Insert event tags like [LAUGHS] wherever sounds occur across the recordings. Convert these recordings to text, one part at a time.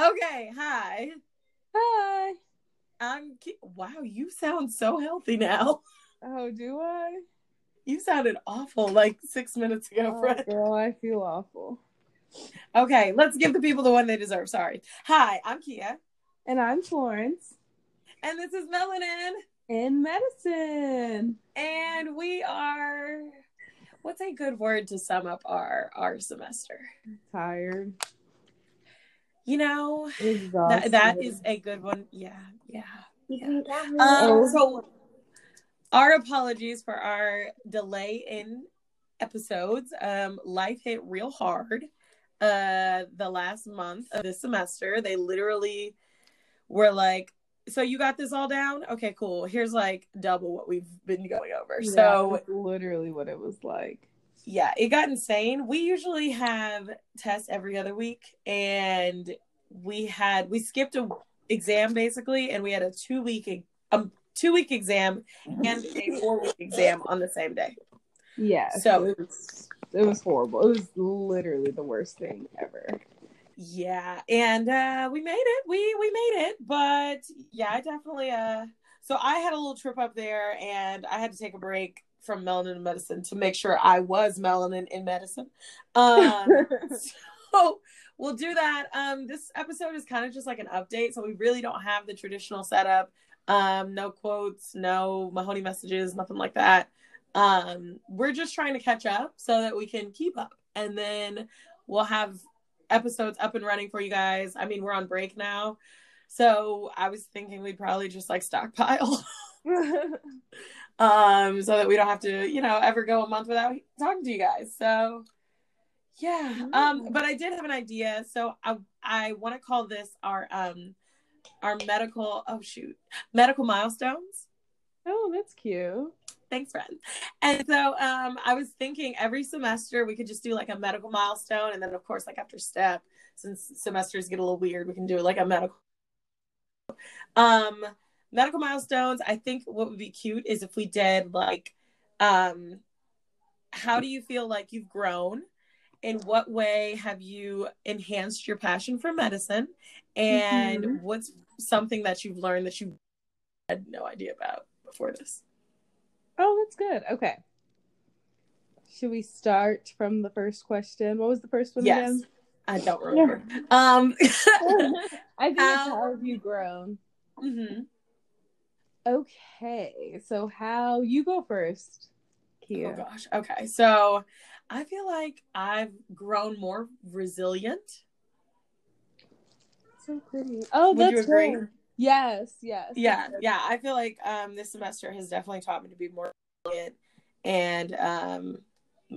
Okay, hi. Hi. I'm wow, you sound so healthy now. Oh, do I? You sounded awful like six minutes ago, Oh, friend. girl, I feel awful. Okay, let's give the people the one they deserve. Sorry. Hi, I'm Kia, And I'm Florence and this is Melanin, in medicine. and we are. What's a good word to sum up our our semester? Tired. You know, that that is a good one. Yeah, yeah. Um, Oh. so our apologies for our delay in episodes. Um, life hit real hard uh the last month of this semester. They literally were like, So you got this all down? Okay, cool. Here's like double what we've been going over. Yeah, so literally what it was like. Yeah, it got insane. We usually have tests every other week, and we had we skipped a exam basically, and we had a two week um two week exam and a four week exam on the same day. Yeah. So- it was, it was horrible. It was literally the worst thing ever. Yeah, and uh we made it. We we made it, but yeah, I definitely uh so I had a little trip up there and I had to take a break from melanin in medicine to make sure I was melanin in medicine. Um [LAUGHS] so we'll do that. Um this episode is kind of just like an update, so we really don't have the traditional setup. Um no quotes, no Mahoney messages, nothing like that. Um we're just trying to catch up so that we can keep up. And then we'll have episodes up and running for you guys. I mean, we're on break now. So I was thinking we'd probably just like stockpile [LAUGHS] [LAUGHS] um so that we don't have to, you know, ever go a month without talking to you guys. So yeah. Um but I did have an idea. So I I want to call this our um our medical oh shoot, medical milestones. oh, that's cute. Thanks, friend. And so um, I was thinking every semester we could just do like a medical milestone, and then of course, like after step, since semesters get a little weird, we can do like a medical. Um, medical milestones. I think what would be cute is if we did like, um, how do you feel like you've grown? In what way have you enhanced your passion for medicine? And Mhm. what's something that you've learned that you had no idea about before this? Oh, that's good. Okay. Should we start from the first question? What was the first one Yes. again? I don't remember. Um [LAUGHS] [LAUGHS] I think How- how have you grown? mhm. Okay, so how you go first, Oh gosh. Okay. So I feel like I've grown more resilient. so pretty. Oh, Would that's you agree? good. Yes, yes. Yeah, yeah. I feel like um this semester has definitely taught me to be more resilient and um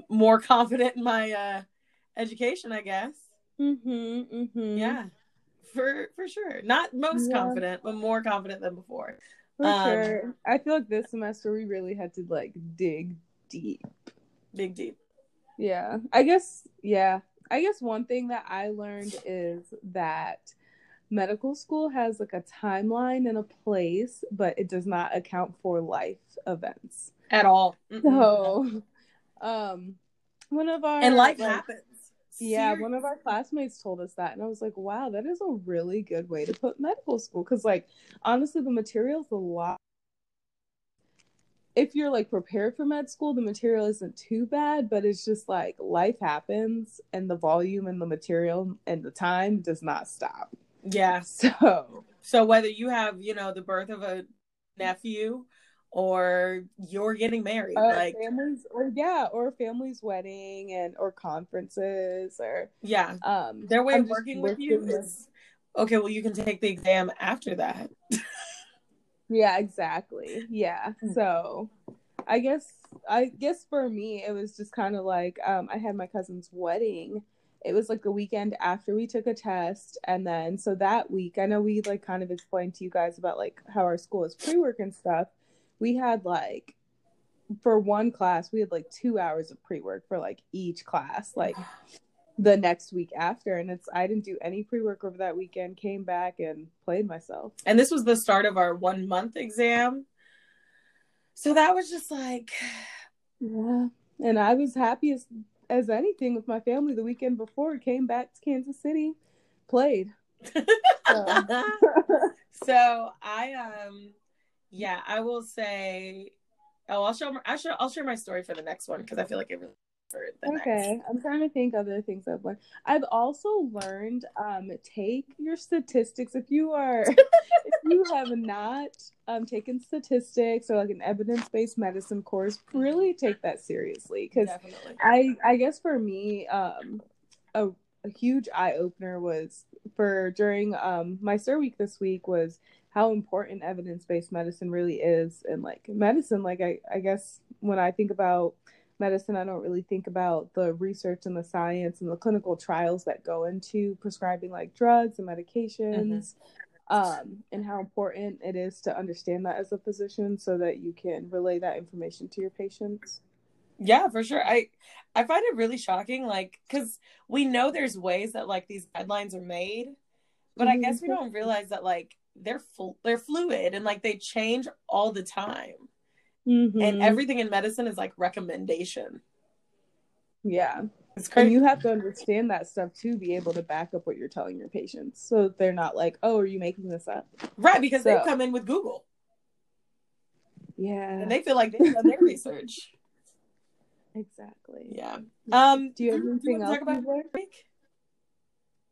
more confident in my uh education, I guess. Mm-hmm. Mm-hmm. Yeah. For for sure. Not most Yeah. confident, but more confident than before. For Um, sure. I feel like this semester we really had to like dig deep. Big deep. Yeah. I guess yeah. I guess one thing that I learned is that medical school has like a timeline and a place, but it does not account for life events. At all. Mm-mm. So um one of our and life like, happens. Yeah, Seriously. one of our classmates told us that, and I was like, "Wow, that is a really good way to put medical school." Because, like, honestly, the material's a lot. If you're like prepared for med school, the material isn't too bad, but it's just like life happens, and the volume and the material and the time does not stop. Yeah. [LAUGHS] So, So whether you have, you know, the birth of a nephew or you're getting married, uh, like families, or yeah, or family's wedding, and or conferences, or yeah, um, their way I'm of working with you is okay. Well, you can take the exam after that. Yeah, exactly. Yeah. Hmm. So I guess I guess for me it was just kind of like um I had my cousin's wedding. It was like the weekend after we took a test and then so that week I know we like kind of explained to you guys about like how our school is pre-work and stuff. We had like for one class we had like 2 hours of pre-work for like each class like the next week after and it's I didn't do any pre-work over that weekend came back and played myself. And this was the start of our one month exam. So that was just like, Yeah. And I was happy as as anything with my family the weekend before. Came back to Kansas City, played. [LAUGHS] So. so I um yeah, I will say oh I'll show I show I'll share my story for the next one because I feel like it really okay next. i'm trying to think other things i've learned. I've also learned um take your statistics. If you are [LAUGHS] if you have not um taken statistics or like an evidence-based medicine course really take that seriously because i i guess for me um a, a huge eye-opener was for during um my SIR week this week was how important evidence-based medicine really is and like medicine like i i guess when i think about medicine i don't really think about the research and the science and the clinical trials that go into prescribing like drugs and medications mm-hmm. um, and how important it is to understand that as a physician so that you can relay that information to your patients yeah for sure i i find it really shocking like because we know there's ways that like these guidelines are made but mm-hmm. i guess we don't realize that like they're full they're fluid and like they change all the time. Mm-hmm. and everything in medicine is like recommendation. Yeah. It's crazy. And you have to understand that stuff to be able to back up what you're telling your patients. So they're not like oh are you making this up? Right because so, they come in with google. Yeah. And they feel like they've done their [LAUGHS] research. Exactly. Yeah. Um do you have anything else talk about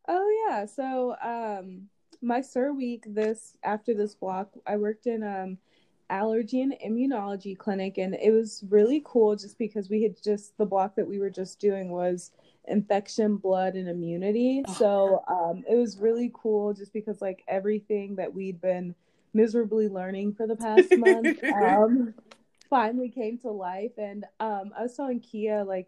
oh yeah. So um my SIR week this after this block, I worked in um allergy and immunology clinic and it was really cool just because we had just the block that we were just doing was infection blood and immunity oh. so um, it was really cool just because like everything that we'd been miserably learning for the past month [LAUGHS] um, finally came to life and um, i was telling kia like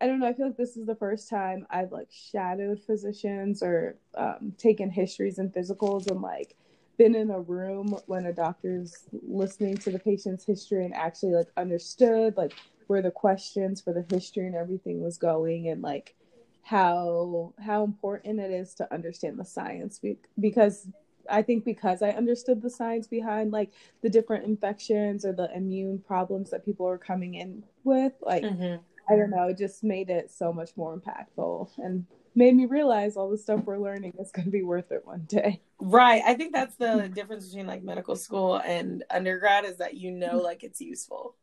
I don't know. I feel like this is the first time I've like shadowed physicians or um, taken histories and physicals and like been in a room when a doctor's listening to the patient's history and actually like understood like where the questions for the history and everything was going and like how how important it is to understand the science be- because I think because I understood the science behind like the different infections or the immune problems that people are coming in with like mm-hmm I don't know, it just made it so much more impactful and made me realize all the stuff we're learning is going to be worth it one day. Right. I think that's the difference between like medical school and undergrad is that you know like it's useful.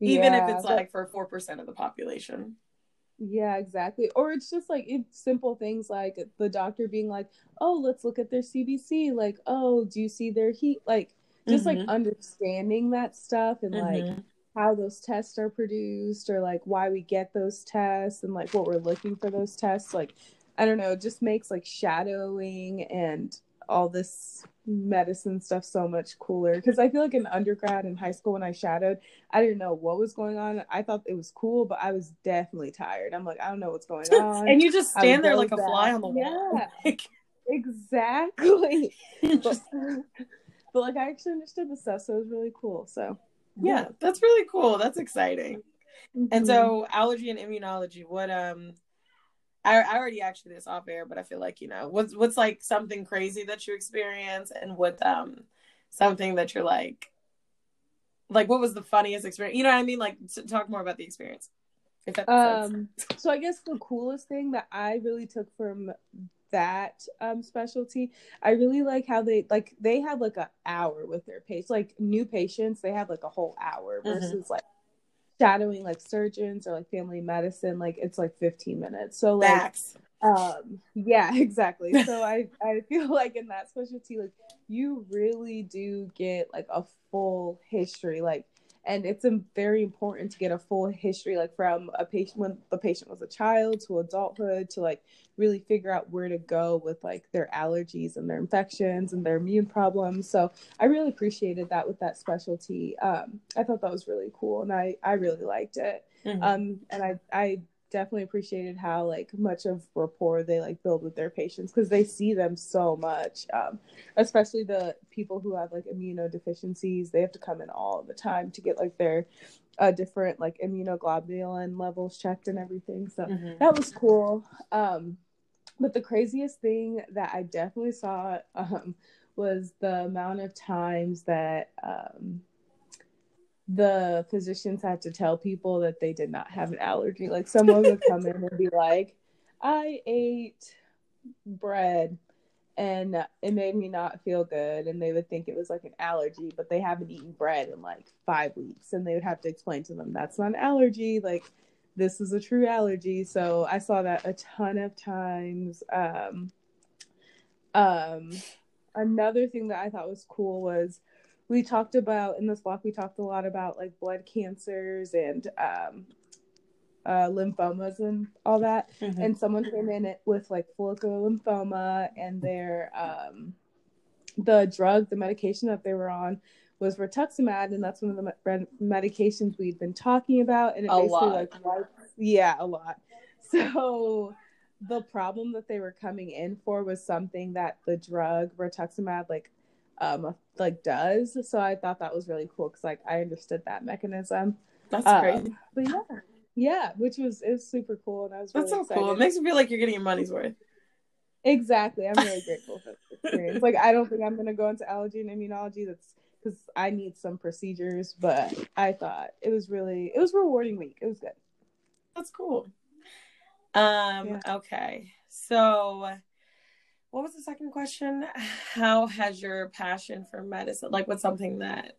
Even yeah, if it's like for 4% of the population. Yeah, exactly. Or it's just like it's simple things like the doctor being like, "Oh, let's look at their CBC." Like, "Oh, do you see their heat?" Like just mm-hmm. like understanding that stuff and mm-hmm. like how those tests are produced or like why we get those tests and like what we're looking for those tests like i don't know it just makes like shadowing and all this medicine stuff so much cooler. Because i feel like in undergrad and high school when i shadowed i didn't know what was going on. I thought it was cool but i was definitely tired. I'm like i don't know what's going [LAUGHS] on. and you just stand there like a fly on the wall yeah. [LAUGHS] exactly. [LAUGHS] But, but like i actually understood the stuff so it was really cool so yeah, that's really cool. That's exciting. Mm-hmm. And so allergy and immunology, what um I, I already asked you this off air, but I feel like, you know, what's what's like something crazy that you experience and what um something that you're like like what was the funniest experience? You know what I mean? Like talk more about the experience. um so I guess the coolest thing that I really took from that um specialty i really like how they like they have like an hour with their patients like new patients they have like a whole hour mm-hmm. versus mm-hmm. like shadowing like surgeons or like family medicine like it's like 15 minutes so like Max. um yeah [LAUGHS] exactly [LAUGHS] so i i feel like in that specialty like you really do get like a full history like and it's very important to get a full history like from a patient when the patient was a child to adulthood to like really figure out where to go with like their allergies and their infections and their immune problems. So i really appreciated that with that specialty. Um, i thought that was really cool and i i really liked it. Mm-hmm. um, and i i definitely appreciated how like much of rapport they like build with their patients because they see them so much um, especially the people who have like immunodeficiencies they have to come in all the time to get like their uh, different like immunoglobulin levels checked and everything so mm-hmm. that was cool um, but the craziest thing that i definitely saw [LAUGHS] um, was the amount of times that um, the physicians had to tell people that they did not have an allergy. Like someone would come in and be like, I ate bread and it made me not feel good. And they would think it was like an allergy but they haven't eaten bread in like five weeks. And they would have to explain to them that's not an allergy. Like this is a true allergy. So i saw that a ton of times. Um um another thing that i thought was cool was we talked about in this block we talked a lot about like blood cancers and um uh, lymphomas and all that. Mm-hmm. And someone came in with like follicular lymphoma, and their um, the drug, the medication that they were on was rituximab, and that's one of the me- medications we'd been talking about. And it a basically lot. like yeah, a lot. [LAUGHS] So the problem that they were coming in for was something that the drug rituximab like um like does. So I thought that was really cool because like I understood that mechanism. That's um, great. But yeah, yeah, which was was super cool, and I was really that's so excited. cool. It makes me feel like you're getting your money's worth. Exactly, I'm really [LAUGHS] grateful for the experience. Like, I don't think I'm gonna go into allergy and immunology. That's because I need some procedures, but I thought it was really it was rewarding week. It was good. That's cool. Um. Yeah. Okay. So, what was the second question? How has your passion for medicine? Like, what's something that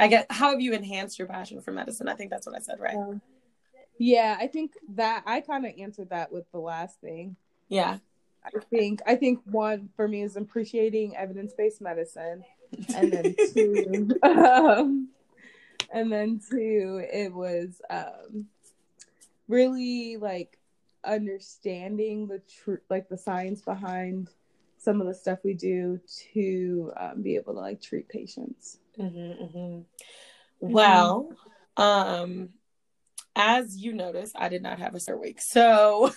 I get? How have you enhanced your passion for medicine? I think that's what I said, right? Um, yeah, I think that I kind of answered that with the last thing. Yeah. I think I think one for me is appreciating evidence based medicine, and then two, [LAUGHS] um, and then two, it was um, really like understanding the truth, like the science behind some of the stuff we do to um, be able to like treat patients. Mm-hmm, mm-hmm. Well, um, as you notice, I did not have a cert week. So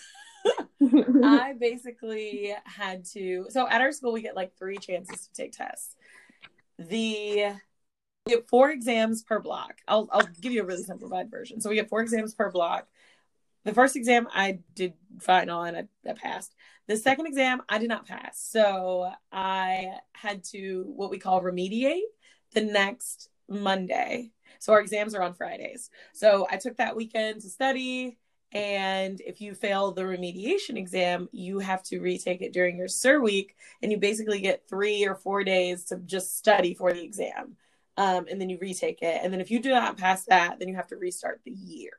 [LAUGHS] I basically had to. So at our school, we get like three chances to take tests. The we get four exams per block. I'll I'll give you a really simplified version. So we get four exams per block. The first exam I did fine on, I, I passed. The second exam I did not pass. So I had to what we call remediate the next Monday. So our exams are on Fridays. So I took that weekend to study. And if you fail the remediation exam, you have to retake it during your SIR week. And you basically get three or four days to just study for the exam. Um, and then you retake it. And then if you do not pass that, then you have to restart the year.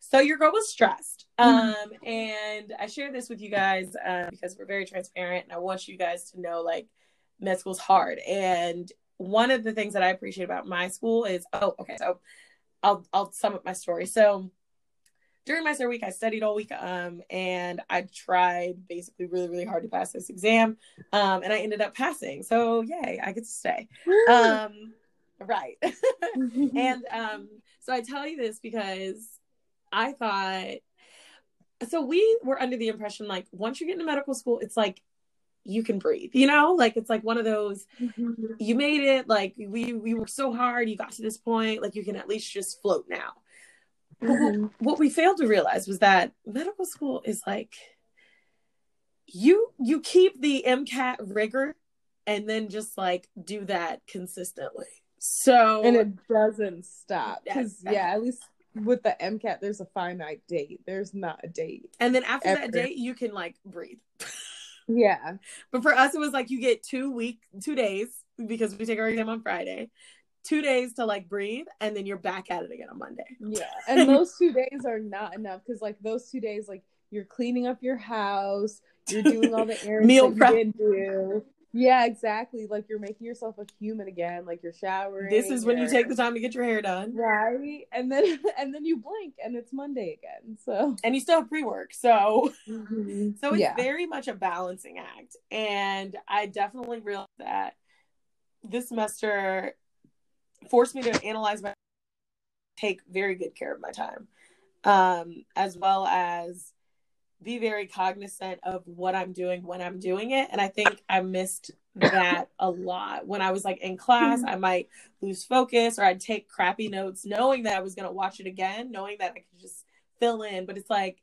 So your girl was stressed. Mm-hmm. Um, and I share this with you guys uh, because we're very transparent and I want you guys to know like med school's hard. And one of the things that I appreciate about my school is oh okay so I'll I'll sum up my story. So during my third week, I studied all week, um, and I tried basically really, really hard to pass this exam, um, and I ended up passing. So yay, I get to stay. Um, right, [LAUGHS] [LAUGHS] and um, so I tell you this because I thought so we were under the impression like once you get into medical school, it's like you can breathe you know like it's like one of those mm-hmm. you made it like we we worked so hard you got to this point like you can at least just float now mm-hmm. what, what we failed to realize was that medical school is like you you keep the mcat rigor and then just like do that consistently so and it doesn't stop because yeah at least with the MCAT, there's a finite date. There's not a date. And then after ever. that date, you can like breathe. [LAUGHS] Yeah. But for us, it was like you get two week, two days because we take our exam on Friday, two days to like breathe, and then you're back at it again on Monday. Yeah. [LAUGHS] And those two days are not enough because like those two days, like you're cleaning up your house, you're doing all the errands [LAUGHS] Meal prep. you do. Yeah, exactly. Like you're making yourself a human again. Like you're showering. This is when you take the time to get your hair done, right? And then [LAUGHS] and then you blink, and it's Monday again. So and you still have pre work. So mm-hmm. so it's yeah. very much a balancing act, and I definitely realized that this semester forced me to analyze my take very good care of my time, um, as well as be very cognizant of what I'm doing when I'm doing it. And I think [LAUGHS] I missed that a lot. When I was like in class, I might lose focus or I'd take crappy notes knowing that I was going to watch it again, knowing that I could just fill in. But it's like,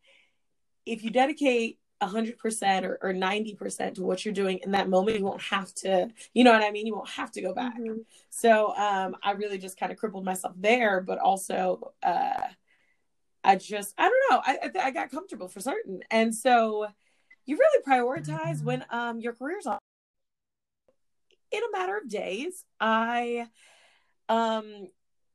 if you dedicate 100% or, or 90% to what you're doing in that moment, you won't have to, you know what I mean? You won't have to go back. Mm-hmm. So um, I really just kind of crippled myself there, but also uh, I just, I don't know, I, I, I got comfortable for certain. And so you really prioritize when um, your career's on. In a matter of days, I um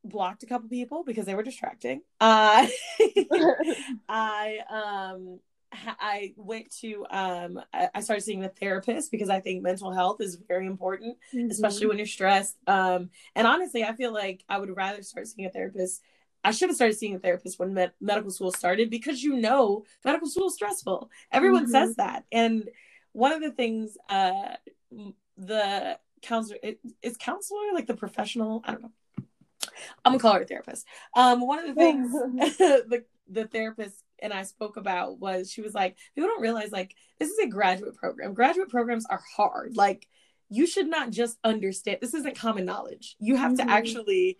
blocked a couple people because they were distracting. Uh, [LAUGHS] I um I went to um I started seeing a therapist because I think mental health is very important, mm-hmm. especially when you're stressed. Um and honestly, I feel like I would rather start seeing a therapist. I should have started seeing a therapist when med- medical school started because you know medical school is stressful. Everyone mm-hmm. says that. And one of the things uh the counselor is counselor like the professional, I don't know. I'm gonna call her a therapist. Um one of the [LAUGHS] things [LAUGHS] the the therapist and I spoke about was she was like, people don't realize like this is a graduate program. Graduate programs are hard. Like you should not just understand this isn't common knowledge. You have mm-hmm. to actually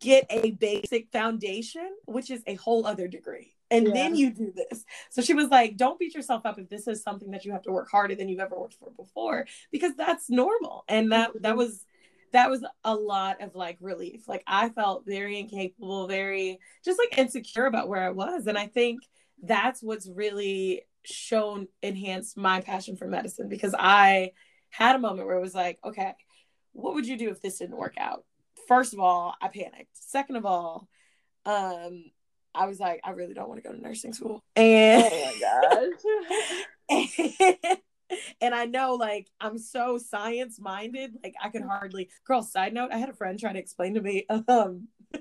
get a basic foundation, which is a whole other degree. And yeah. then you do this. So she was like, don't beat yourself up if this is something that you have to work harder than you've ever worked for before, because that's normal. And that that mm-hmm. was that was a lot of like relief. Like I felt very incapable, very just like insecure about where I was. And I think that's what's really shown enhanced my passion for medicine because I had a moment where it was like, okay, what would you do if this didn't work out? First of all, I panicked. Second of all, um, I was like, I really don't want to go to nursing school. And oh my gosh. [LAUGHS] and I know like I'm so science minded, like I could hardly girl, side note, I had a friend try to explain to me, um [LAUGHS]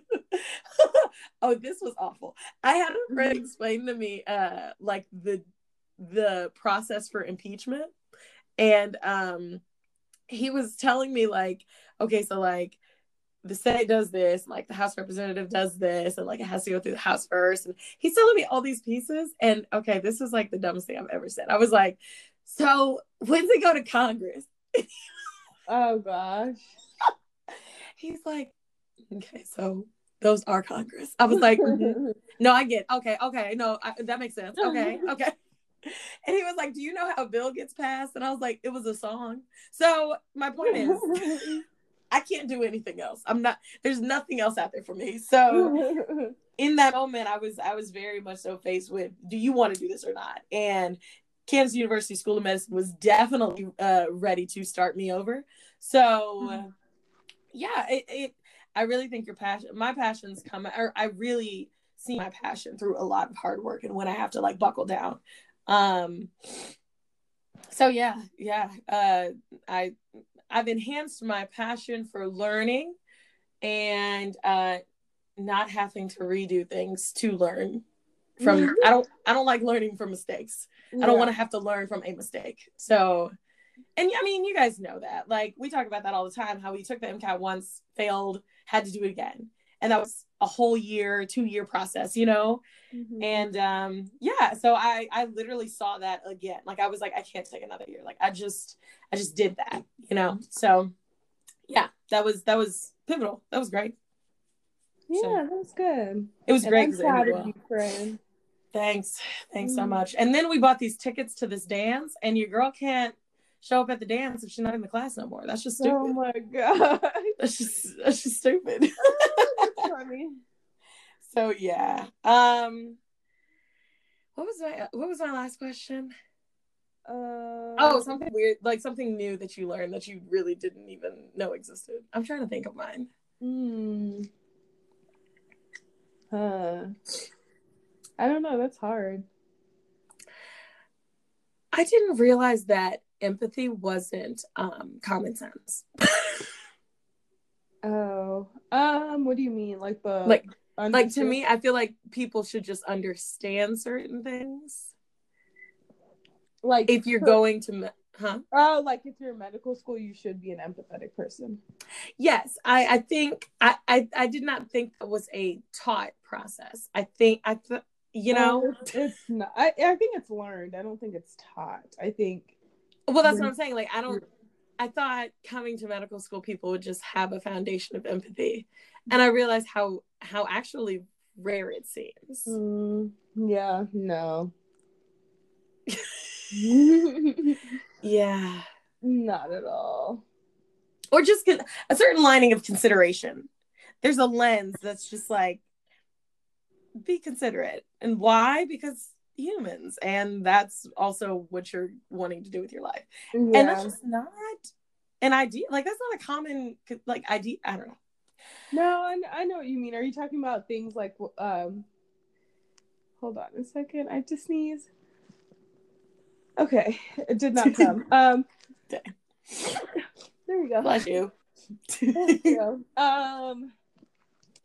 oh, this was awful. I had a friend mm-hmm. explain to me uh like the the process for impeachment. And um he was telling me like, okay, so like the Senate does this, like the House representative does this, and like it has to go through the House first. And he's telling me all these pieces. And okay, this is like the dumbest thing I've ever said. I was like, so when's it go to Congress? [LAUGHS] oh gosh. [LAUGHS] He's like, okay, so those are Congress. I was like, mm-hmm. [LAUGHS] no, I get. Okay, okay, no, I, that makes sense. Okay, okay. And he was like, "Do you know how a bill gets passed?" And I was like, "It was a song." So my point is, I can't do anything else. I'm not. There's nothing else out there for me. So [LAUGHS] in that moment, I was I was very much so faced with, "Do you want to do this or not?" And Kansas University School of Medicine was definitely uh, ready to start me over. So, mm-hmm. yeah, it, it, I really think your passion, my passions come, or I really see my passion through a lot of hard work and when I have to like buckle down. Um, so yeah, yeah, uh, I, I've enhanced my passion for learning and uh, not having to redo things to learn from mm-hmm. I don't I don't like learning from mistakes. Yeah. I don't want to have to learn from a mistake. So and I mean you guys know that. Like we talk about that all the time how we took the MCAT once, failed, had to do it again. And that was a whole year, 2 year process, you know? Mm-hmm. And um yeah, so I I literally saw that again. Like I was like I can't take another year. Like I just I just did that, you know? So yeah, that was that was pivotal. That was great. Yeah, so, that was good. It was and great. I'm proud of you, friend. Thanks. Thanks so mm. much. And then we bought these tickets to this dance, and your girl can't show up at the dance if she's not in the class no more. That's just stupid. Oh my [LAUGHS] god. That's just that's just stupid. [LAUGHS] [LAUGHS] funny. So yeah. Um what was my what was my last question? Uh, oh, something weird, like something new that you learned that you really didn't even know existed. I'm trying to think of mine. Hmm. Huh. I don't know. That's hard. I didn't realize that empathy wasn't um, common sense. [LAUGHS] oh, um, what do you mean? Like the like, like to me, I feel like people should just understand certain things. Like if you're going to, huh? Oh, like if you're in medical school, you should be an empathetic person. Yes, I, I think I, I, I did not think that was a taught process. I think I, th- you know it's, it's not I, I think it's learned i don't think it's taught i think well that's what i'm saying like i don't i thought coming to medical school people would just have a foundation of empathy and i realized how how actually rare it seems mm, yeah no [LAUGHS] yeah. Not at all. Or just con- a certain lining of consideration. There's a lens that's just like, be considerate. And why? Because humans. And that's also what you're wanting to do with your life. Yeah. And that's just not an idea. Like, that's not a common, like, idea. I don't know. No, I, I know what you mean. Are you talking about things like um hold on a second. I have to sneeze. Okay. It did not come. [LAUGHS] um there we go. Bless you. Thank [LAUGHS] you. Um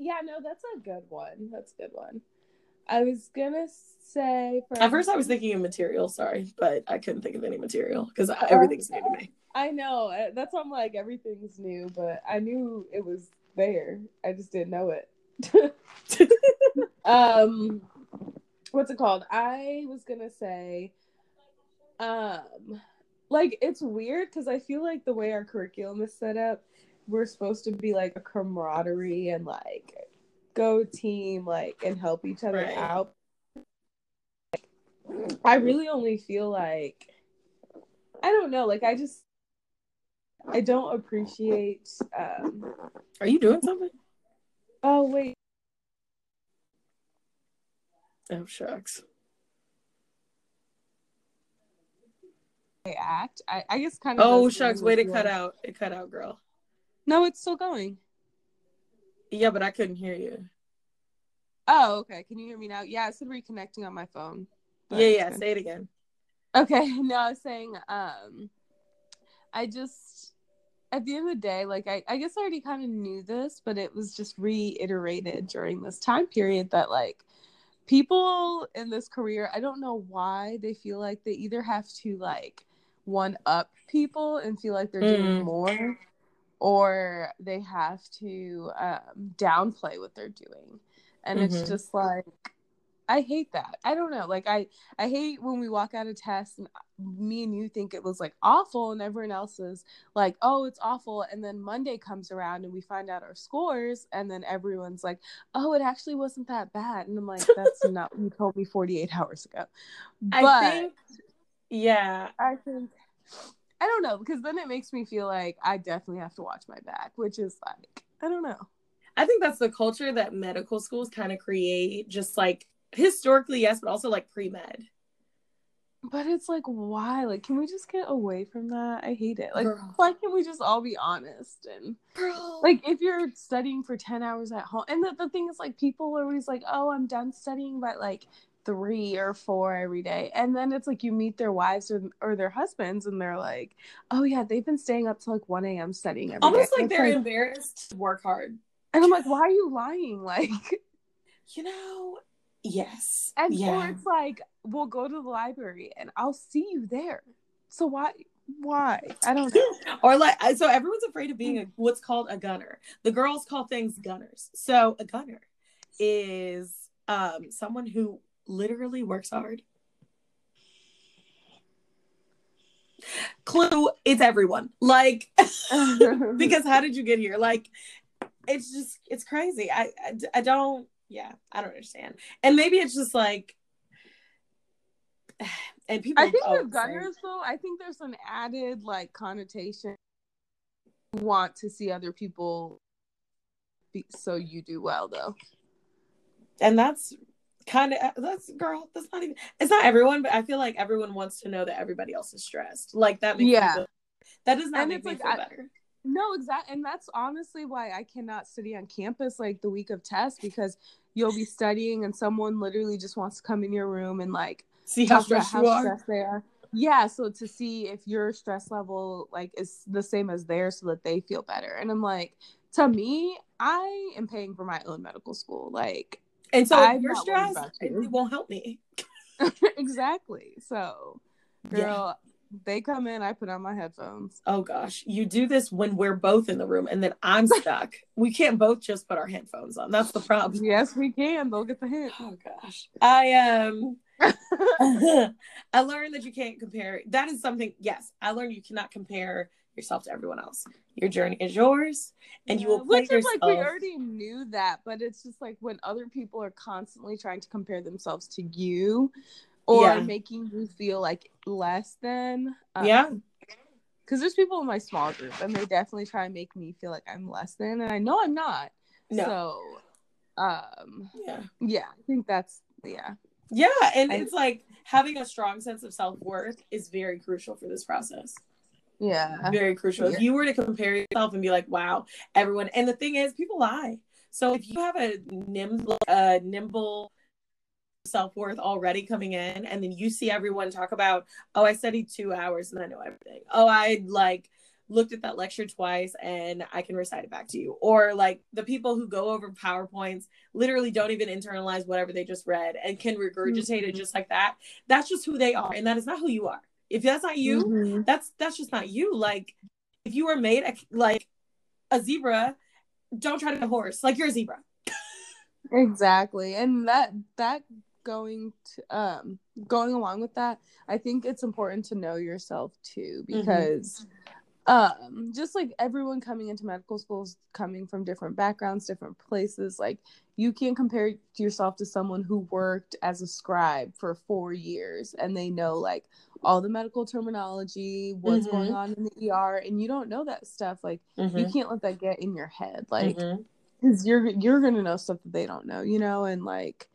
yeah, no, that's a good one. That's a good one. I was gonna say for At first, I was thinking of material, sorry, but I couldn't think of any material because everything's new to me. I know. uh, That's why I'm like everything's new, but I knew it was there. I just didn't know it. [LAUGHS] um what's it called? I was to say um like it's weird cuz I feel like the way our curriculum is set up, we're supposed to be like a camaraderie and like go team like and help each other Right. out. I really only feel like I don't know, like I just I don't appreciate um Are you doing something? oh wait Oh, shucks. I act. I, I guess kind of Oh, does shucks. go Way to cut out. It cut out, girl. No, it's still going. Yeah, but I couldn't hear you. Oh, okay. Can you hear me now? Yeah, it said reconnecting on my phone. yeah, yeah. Say it again. Okay, [LAUGHS] no, I was saying, um, I just at the end of the day, like I, I guess I already kind of knew this, but it was just reiterated during this time period that like people in this career, I don't know why they feel like they either have to like one up people and feel like they're doing Mm. more, or they have to um, downplay what they're doing, and it's Mhm. just like I hate that. I don't know. Like I I hate when we walk out of tests and me and you think it was like awful and everyone else is like, "Oh, it's awful." And then Monday comes around and we find out our scores and then everyone's like, "Oh, it actually wasn't that bad." And I'm like, "That's [LAUGHS] not what you told me 48 hours ago." But I think, yeah. I think I don't know because then it makes me feel like I definitely have to watch my back, which is like I don't know. I think that's the culture that medical schools kind of create, just like historically, yes, but also like pre med. But it's like, why? Like, can we just get away from that? I hate it. Like, Girl. why can't we just all be honest? And Girl. like, if you're studying for 10 hours at home, and the, the thing is, like, people are always like, oh, I'm done studying by like three or four every day. And then it's like you meet their wives or, or their husbands, and they're like, oh, yeah, they've been staying up till like 1 a.m. studying every day." almost like And it's they're embarrassed to work hard. and I'm like, why are you lying? [LAUGHS] Like, You know, yes. and yeah. or it's like, we'll go to the library and I'll see you there. So why? Why? I don't know. [LAUGHS] or like so everyone's afraid of being a what's called a gunner. The girls call things gunners. So a gunner is um someone who literally works hard. Clue, it's everyone. Like [LAUGHS] [LAUGHS] because how did you get here? Like it's just it's crazy. I, I I don't yeah, I don't understand. And maybe it's just like [SIGHS] and people I think with say- gunners though, I think there's an added like connotation. You Want to see other people, be, so you do well though. and that's kind of uh, that's girl that's not even it's not everyone but i feel like everyone wants to know that everybody else is stressed like that makes Yeah. feel, that does not And make me like, feel I- better No, exactly, and that's honestly why I cannot study on campus like the week of test because you'll be studying and someone literally just wants to come in your room and like see how stressed you are stressed they are. Yeah, so to see if your stress level like is the same as theirs, so that they feel better. And I'm like, to me, I am paying for my own medical school. Like, and so I'm if you're stressed it, you. it won't help me [LAUGHS] [LAUGHS] exactly. So, Yeah. girl, they come in, I put on my headphones. oh gosh you do this when we're both in the room and then i'm [LAUGHS] stuck we can't both just put our headphones on that's the problem Yes, we can. They'll get the hint. oh gosh i um i learned that you can't compare that is something yes i learned you cannot compare yourself to everyone else your journey is yours and you will play which is yourself like we already knew that, but it's just like when other people are constantly trying to compare themselves to you, or Yeah. making you feel like less than. Um, yeah. Because there's people in my small group and they definitely try and make me feel like I'm less than, and I know I'm not. No. So, um, yeah. yeah, I think that's yeah. Yeah. And I- it's like having a strong sense of self worth is very crucial for this process. Yeah. very crucial. If you were to compare yourself and be like, "Wow, everyone," and the thing is, people lie. So if you have a nimble, a nimble self worth already coming in, and then you see everyone talk about, "Oh, I studied two hours and I know everything." Oh, I like looked at that lecture twice and I can recite it back to you. Or like the people who go over PowerPoints literally don't even internalize whatever they just read and can regurgitate it Mhm. just like that. That's just who they are, and that is not who you are. If that's not you, Mhm. that's that's just not you like if you were made a, like a zebra don't try to be a horse like you're a zebra Exactly. And that that going to um going along with that, I think it's important to know yourself too because um just like everyone coming into medical schools coming from different backgrounds, different places, like you can't compare yourself to someone who worked as a scribe for 4 years and they know like all the medical terminology, what's Mhm. going on in the ER and you don't know that stuff like Mm-hmm. you can't let that get in your head like because you're you're gonna know stuff that they don't know you know and like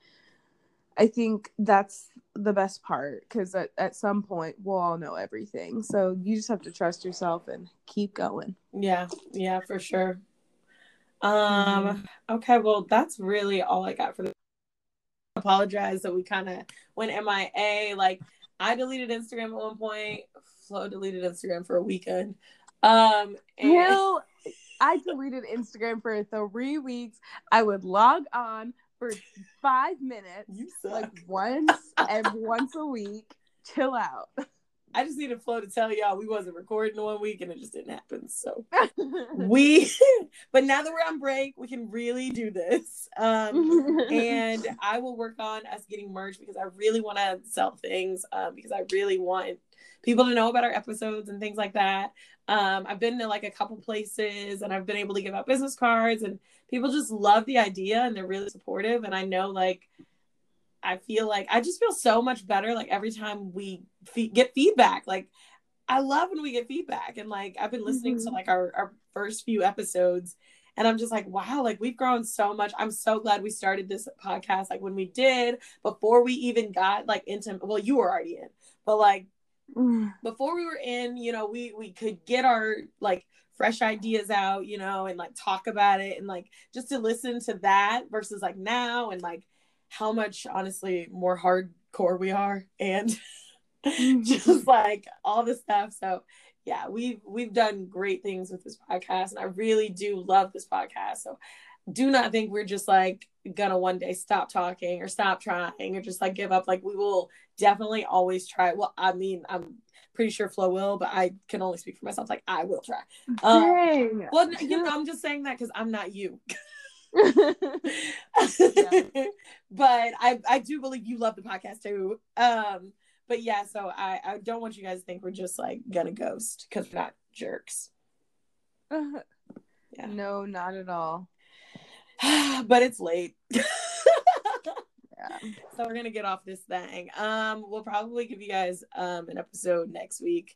i think that's the best part because at, at some point we'll all know everything so you just have to trust yourself and keep going yeah yeah for sure um okay well that's really all i got for the apologize that we kind of went mia like i deleted instagram at one point. Flo deleted instagram for a weekend. Um and Hell, i deleted instagram for three weeks. I would log on for five minutes you like once [LAUGHS] and once a week. Chill out i just needed flo to tell y'all we wasn't recording one week and it just didn't happen so. [LAUGHS] We [LAUGHS] but now that we're on break we can really do this. Um [LAUGHS] and i will work on us getting merch because i really want to sell things um, because i really want people to know about our episodes and things like that. Um, i've been to like a couple places and i've been able to give out business cards and people just love the idea and they're really supportive. And i know like i feel like i just feel so much better like every time we fe- get feedback like I love when we get feedback and like I've been listening to Mhm. like our, our first few episodes and I'm just like, wow, like we've grown so much. I'm so glad we started this podcast like when we did before we even got like into well, you were already in, but like before we were in, you know, we we could get our like fresh ideas out, you know, and like talk about it and like just to listen to that versus like now and like how much honestly more hardcore we are and [LAUGHS] just like all the stuff. So yeah, we've we've done great things with this podcast, and I really do love this podcast. So do not think we're just like gonna one day stop talking or stop trying or just like give up. Like we will definitely always try. Well, I mean, I'm pretty sure Flo will, but I can only speak for myself. Like I will try. Um, well, you know, I'm just saying that because I'm not you. [LAUGHS] [LAUGHS] [LAUGHS] but I I do believe you love the podcast too. Um, but yeah, so I I don't want you guys to think we're just like gonna ghost because we're not jerks. [LAUGHS] Yeah. No, not at all. [SIGHS] but it's late. Yeah. So we're gonna get off this thing. Um, we'll probably give you guys um an episode next week.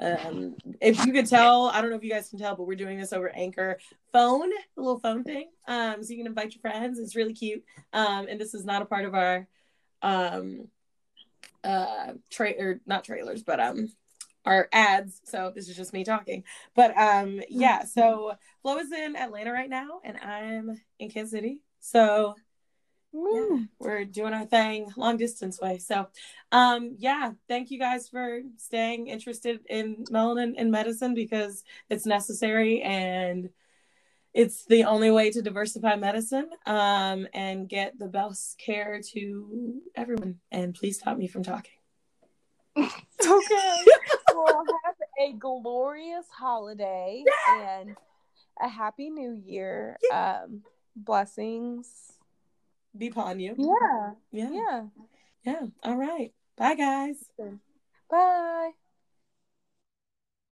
Um, if you could tell, I don't know if you guys can tell, but we're doing this over Anchor phone, the little phone thing. Um, so you can invite your friends. It's really cute. Um, and this is not a part of our um uh tra- or not trailers, but um our ads. So this is just me talking. But um yeah, so Flo is in Atlanta right now, and I'm in Kansas City. So yeah, we're doing our thing long distance way. So, um, yeah, thank you guys for staying interested in melanin in medicine because it's necessary and it's the only way to diversify medicine um, and get the best care to everyone. And please stop me from talking. [LAUGHS] Okay. well, have a glorious holiday and a happy new year. Um, blessings. Be upon you. Yeah. Yeah. Yeah. Yeah. All right. Bye, guys. Bye.